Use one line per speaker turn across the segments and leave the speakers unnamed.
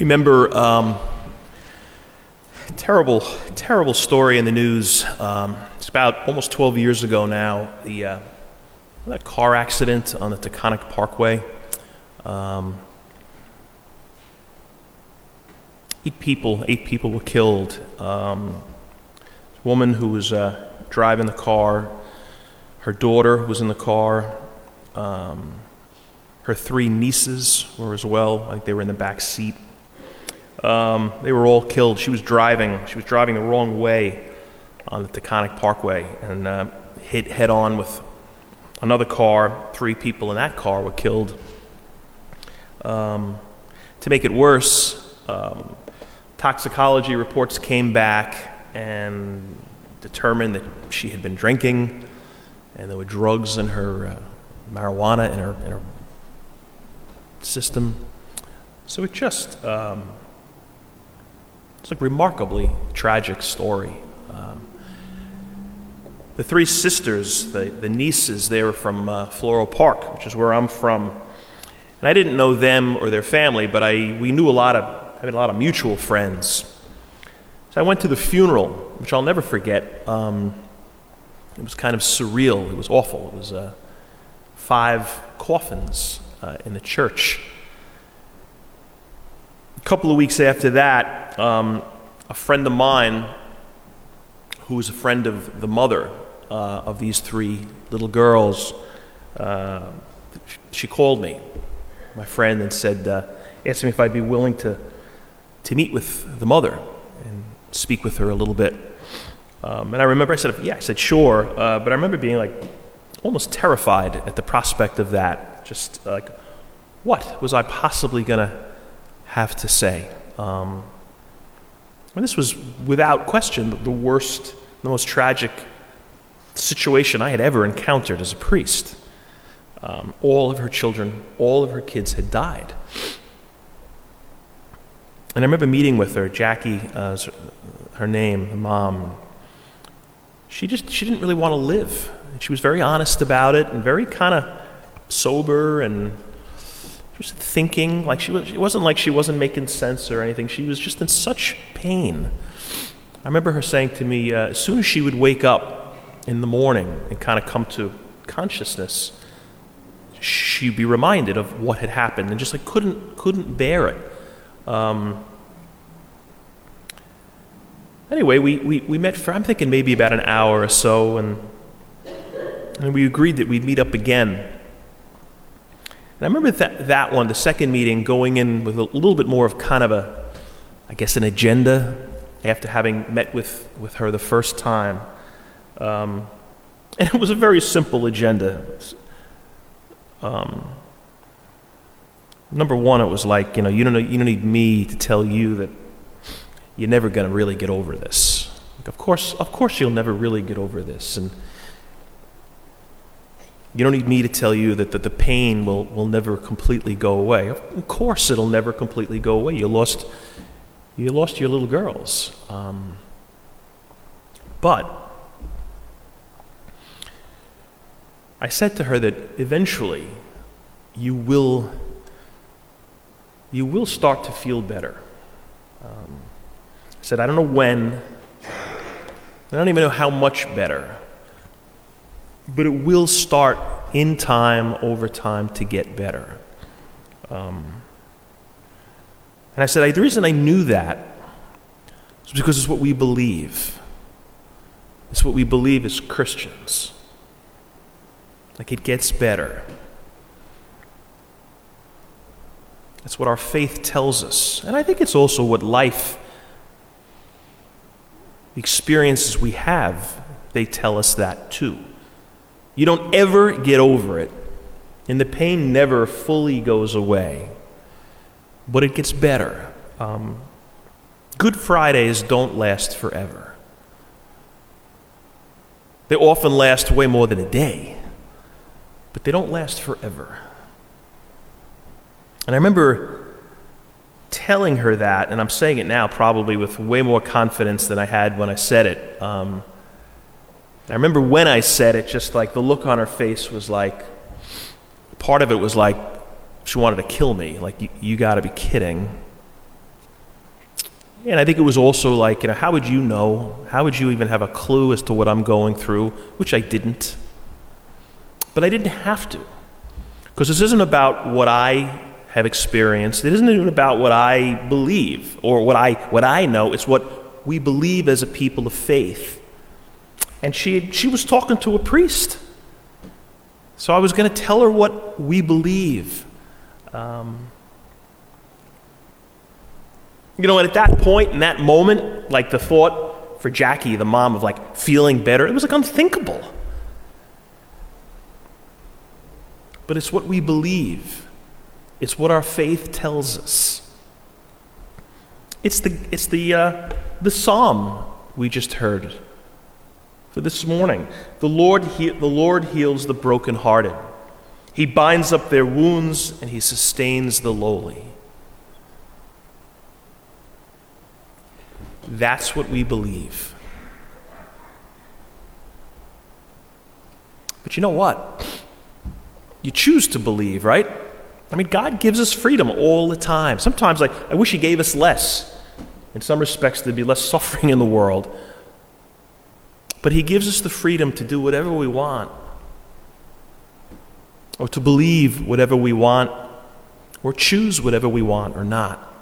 remember um, terrible, terrible story in the news. Um, it's about almost 12 years ago now. The uh, that car accident on the Taconic Parkway. Um, eight people, eight people were killed. Um, woman who was uh, driving the car, her daughter was in the car. Um, her three nieces were as well. I think they were in the back seat. Um, they were all killed. She was driving. She was driving the wrong way on the Taconic Parkway and uh, hit head on with another car. Three people in that car were killed. Um, to make it worse, um, toxicology reports came back and determined that she had been drinking, and there were drugs in her uh, marijuana in her, in her system. So it just um, it's a remarkably tragic story. Um, the three sisters, the, the nieces, they were from uh, Floral Park, which is where I'm from. And I didn't know them or their family, but I, we knew a lot of, I had a lot of mutual friends. So I went to the funeral, which I'll never forget. Um, it was kind of surreal. It was awful. It was uh, five coffins uh, in the church couple of weeks after that, um, a friend of mine, who was a friend of the mother uh, of these three little girls, uh, she called me, my friend, and said, uh, asked me if I'd be willing to, to meet with the mother and speak with her a little bit. Um, and I remember I said, yeah, I said, sure. Uh, but I remember being like almost terrified at the prospect of that. Just like, what was I possibly going to have to say. Um, and this was, without question, the worst, the most tragic situation I had ever encountered as a priest. Um, all of her children, all of her kids had died. And I remember meeting with her, Jackie, uh, her name, the mom. She just she didn't really want to live. She was very honest about it and very kind of sober and was thinking, like she was, it wasn't like she wasn't making sense or anything. She was just in such pain. I remember her saying to me, uh, as soon as she would wake up in the morning and kind of come to consciousness, she'd be reminded of what had happened and just like couldn't couldn't bear it. Um, anyway, we, we, we met for I'm thinking maybe about an hour or so, and and we agreed that we'd meet up again and I remember that, that one, the second meeting, going in with a little bit more of kind of a, I guess, an agenda after having met with, with her the first time. Um, and it was a very simple agenda. Um, number one, it was like, you know, you don't, you don't need me to tell you that you're never going to really get over this. Like, of course, of course, you'll never really get over this. And you don't need me to tell you that, that the pain will, will never completely go away. Of course, it'll never completely go away. You lost, you lost your little girls. Um, but I said to her that eventually you will, you will start to feel better. Um, I said, I don't know when, I don't even know how much better but it will start in time, over time, to get better. Um, and I said, the reason I knew that is because it's what we believe. It's what we believe as Christians. Like it gets better. That's what our faith tells us. And I think it's also what life, experiences we have, they tell us that too. You don't ever get over it, and the pain never fully goes away, but it gets better. Um, Good Fridays don't last forever. They often last way more than a day, but they don't last forever. And I remember telling her that, and I'm saying it now probably with way more confidence than I had when I said it. Um, I remember when I said it, just like the look on her face was like, part of it was like she wanted to kill me. Like, you, you got to be kidding. And I think it was also like, you know, how would you know? How would you even have a clue as to what I'm going through? Which I didn't. But I didn't have to. Because this isn't about what I have experienced. It isn't even about what I believe or what I, what I know. It's what we believe as a people of faith. And she, she was talking to a priest. So I was going to tell her what we believe. Um, you know, and at that point, in that moment, like the thought for Jackie, the mom, of like feeling better, it was like unthinkable. But it's what we believe, it's what our faith tells us. It's the, it's the, uh, the psalm we just heard for this morning. The Lord, he, the Lord heals the brokenhearted. He binds up their wounds and he sustains the lowly. That's what we believe. But you know what? You choose to believe, right? I mean, God gives us freedom all the time. Sometimes, like, I wish He gave us less. In some respects, there'd be less suffering in the world. But He gives us the freedom to do whatever we want, or to believe whatever we want, or choose whatever we want or not.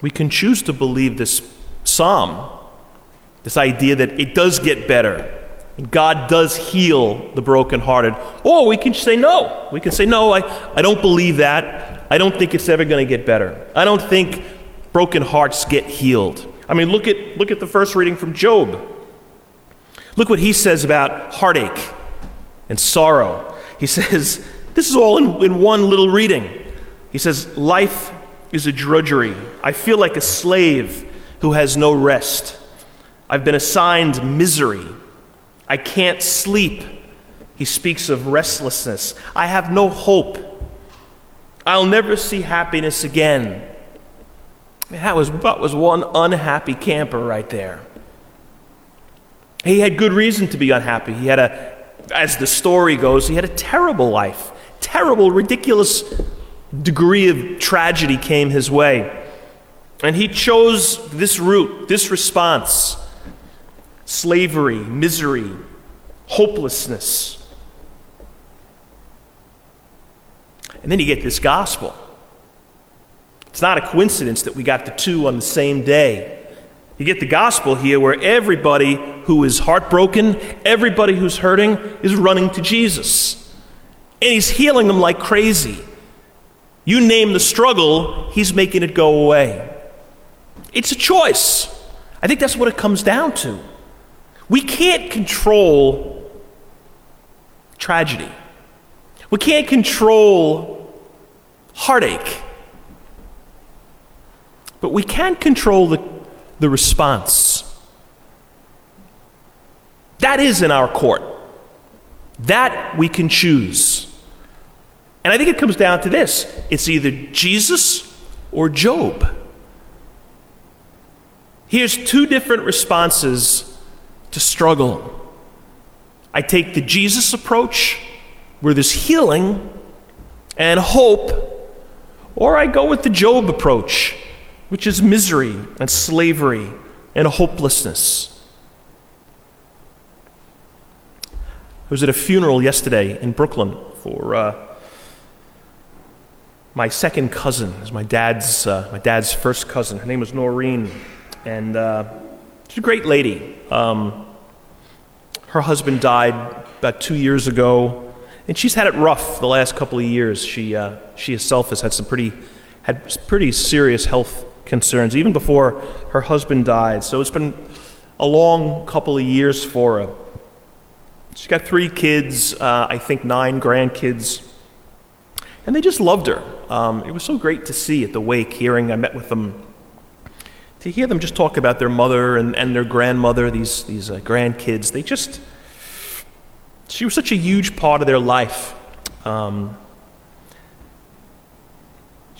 We can choose to believe this psalm, this idea that it does get better. And God does heal the brokenhearted. Or we can say no. We can say, no, I, I don't believe that. I don't think it's ever going to get better. I don't think broken hearts get healed. I mean, look at, look at the first reading from Job. Look what he says about heartache and sorrow. He says, this is all in, in one little reading. He says, Life is a drudgery. I feel like a slave who has no rest. I've been assigned misery. I can't sleep. He speaks of restlessness. I have no hope. I'll never see happiness again. That was, that was one unhappy camper right there. He had good reason to be unhappy. He had a, as the story goes, he had a terrible life. Terrible, ridiculous degree of tragedy came his way. And he chose this route, this response slavery, misery, hopelessness. And then you get this gospel. It's not a coincidence that we got the two on the same day. You get the gospel here where everybody who is heartbroken, everybody who's hurting, is running to Jesus. And he's healing them like crazy. You name the struggle, he's making it go away. It's a choice. I think that's what it comes down to. We can't control tragedy, we can't control heartache, but we can't control the, the response. That is in our court. That we can choose. And I think it comes down to this it's either Jesus or Job. Here's two different responses to struggle. I take the Jesus approach, where there's healing and hope, or I go with the Job approach, which is misery and slavery and hopelessness. I was at a funeral yesterday in Brooklyn for. Uh, my second cousin is my dad's, uh, my dad's first cousin. Her name was Noreen, and uh, she's a great lady. Um, her husband died about two years ago, and she's had it rough the last couple of years. She, uh, she herself has had some pretty, had pretty serious health concerns even before her husband died. So it's been a long couple of years for her. She's got three kids, uh, I think nine grandkids. And they just loved her. Um, it was so great to see at the wake, hearing, I met with them, to hear them just talk about their mother and, and their grandmother, these, these uh, grandkids. They just, she was such a huge part of their life. Um,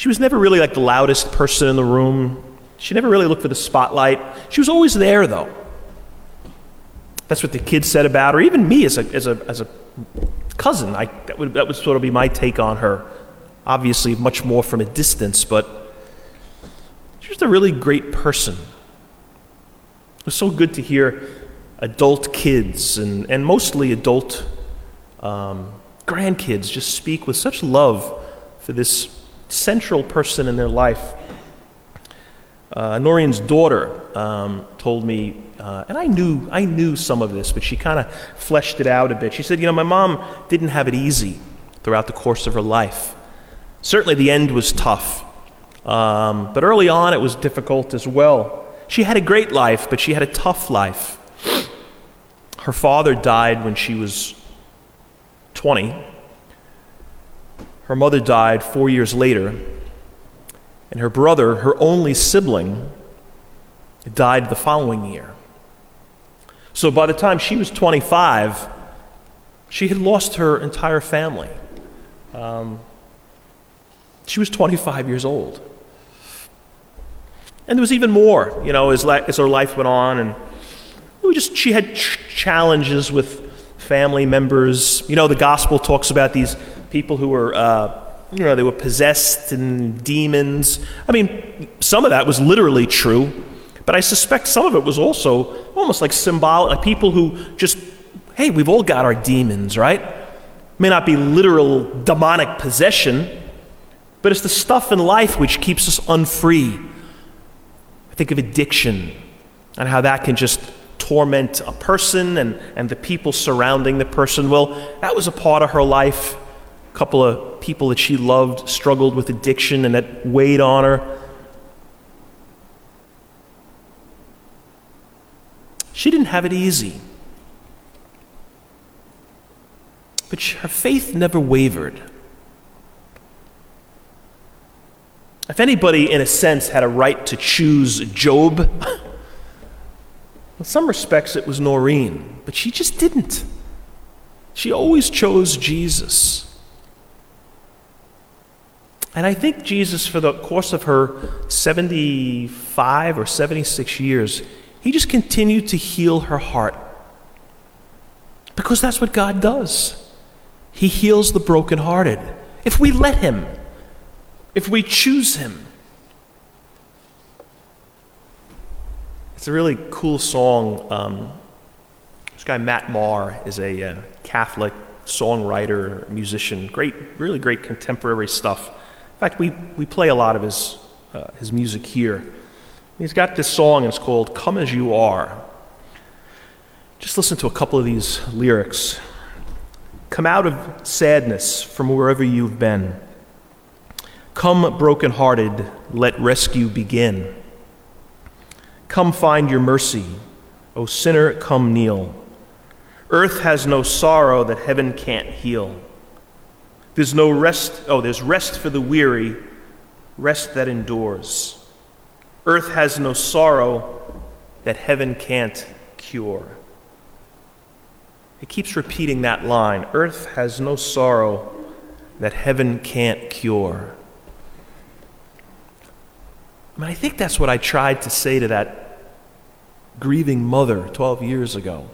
she was never really like the loudest person in the room. She never really looked for the spotlight. She was always there, though. That's what the kids said about her. Even me as a, as a, as a cousin. I, that, would, that would sort of be my take on her. Obviously, much more from a distance, but She was a really great person. It was so good to hear adult kids and, and mostly adult um, grandkids just speak with such love for this central person in their life. Uh, daughter um, told me, uh, and I knew, I knew some of this, but she kind of fleshed it out a bit. She said, You know, my mom didn't have it easy throughout the course of her life. Certainly, the end was tough, um, but early on, it was difficult as well. She had a great life, but she had a tough life. Her father died when she was 20. Her mother died four years later, and her brother, her only sibling, died the following year. So by the time she was 25, she had lost her entire family. Um, she was 25 years old. And there was even more, you know, as, as her life went on, and just she had ch- challenges with family members. You know, the gospel talks about these people who were. Uh, you know, they were possessed and demons. I mean, some of that was literally true, but I suspect some of it was also almost like symbolic, like people who just, hey, we've all got our demons, right? May not be literal demonic possession, but it's the stuff in life which keeps us unfree. I think of addiction and how that can just torment a person and, and the people surrounding the person. Well, that was a part of her life a couple of people that she loved struggled with addiction and that weighed on her. She didn't have it easy. But her faith never wavered. If anybody, in a sense, had a right to choose Job, in some respects it was Noreen, but she just didn't. She always chose Jesus. And I think Jesus, for the course of her 75 or 76 years, he just continued to heal her heart. Because that's what God does. He heals the brokenhearted. If we let Him, if we choose Him. It's a really cool song. Um, this guy, Matt Maher, is a uh, Catholic songwriter, musician, great, really great contemporary stuff. Fact, we, we play a lot of his, uh, his music here. He's got this song, and it's called Come As You Are. Just listen to a couple of these lyrics. Come out of sadness from wherever you've been. Come, brokenhearted, let rescue begin. Come find your mercy, O sinner, come kneel. Earth has no sorrow that heaven can't heal. There's no rest, oh, there's rest for the weary, rest that endures. Earth has no sorrow that heaven can't cure. It keeps repeating that line Earth has no sorrow that heaven can't cure. I mean, I think that's what I tried to say to that grieving mother 12 years ago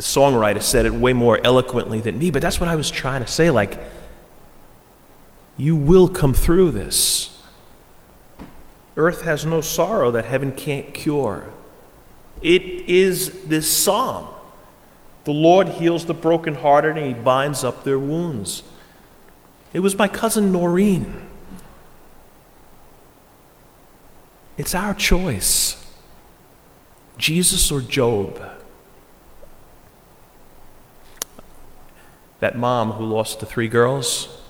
the songwriter said it way more eloquently than me, but that's what I was trying to say. Like, you will come through this. Earth has no sorrow that heaven can't cure. It is this psalm. The Lord heals the brokenhearted and he binds up their wounds. It was my cousin Noreen. It's our choice Jesus or Job. That mom who lost the three girls.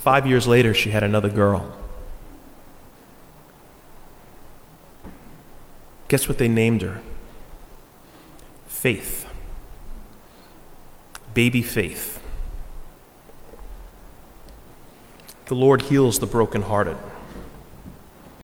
Five years later, she had another girl. Guess what they named her? Faith. Baby Faith. The Lord heals the brokenhearted.